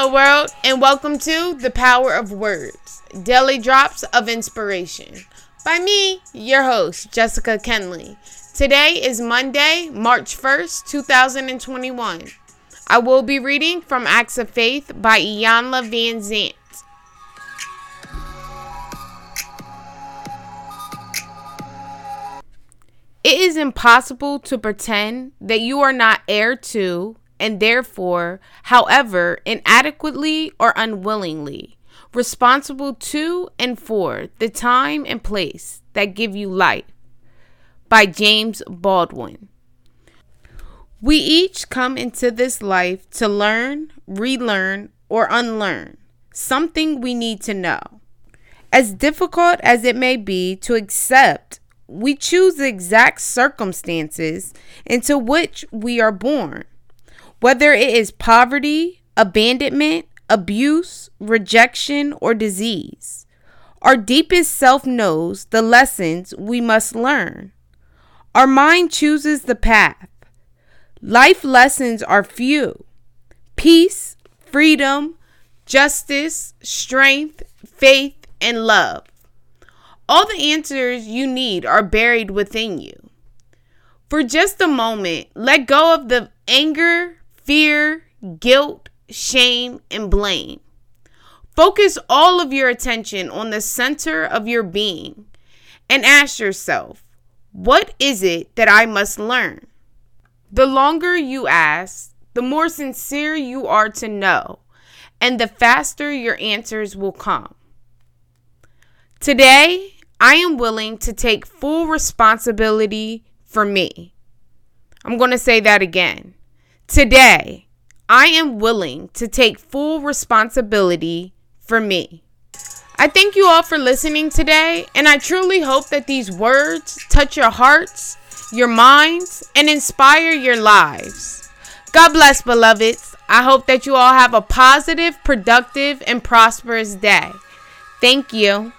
Hello, world, and welcome to The Power of Words Daily Drops of Inspiration by me, your host, Jessica Kenley. Today is Monday, March 1st, 2021. I will be reading from Acts of Faith by Iyanla Vanzant. It is impossible to pretend that you are not heir to, and therefore, however, inadequately or unwillingly, responsible to and for the time and place that give you life. By James Baldwin. We each come into this life to learn, relearn, or unlearn something we need to know. As difficult as it may be to accept, we choose the exact circumstances into which we are born. Whether it is poverty, abandonment, abuse, rejection, or disease, our deepest self knows the lessons we must learn. Our mind chooses the path. Life lessons are few peace, freedom, justice, strength, faith, and love. All the answers you need are buried within you. For just a moment, let go of the anger, fear, guilt, shame, and blame. Focus all of your attention on the center of your being and ask yourself, what is it that I must learn? The longer you ask, the more sincere you are to know, and the faster your answers will come. Today, I am willing to take full responsibility for me. I'm going to say that again. Today, I am willing to take full responsibility for me. I thank you all for listening today, and I truly hope that these words touch your hearts, your minds, and inspire your lives. God bless, beloveds. I hope that you all have a positive, productive, and prosperous day. Thank you.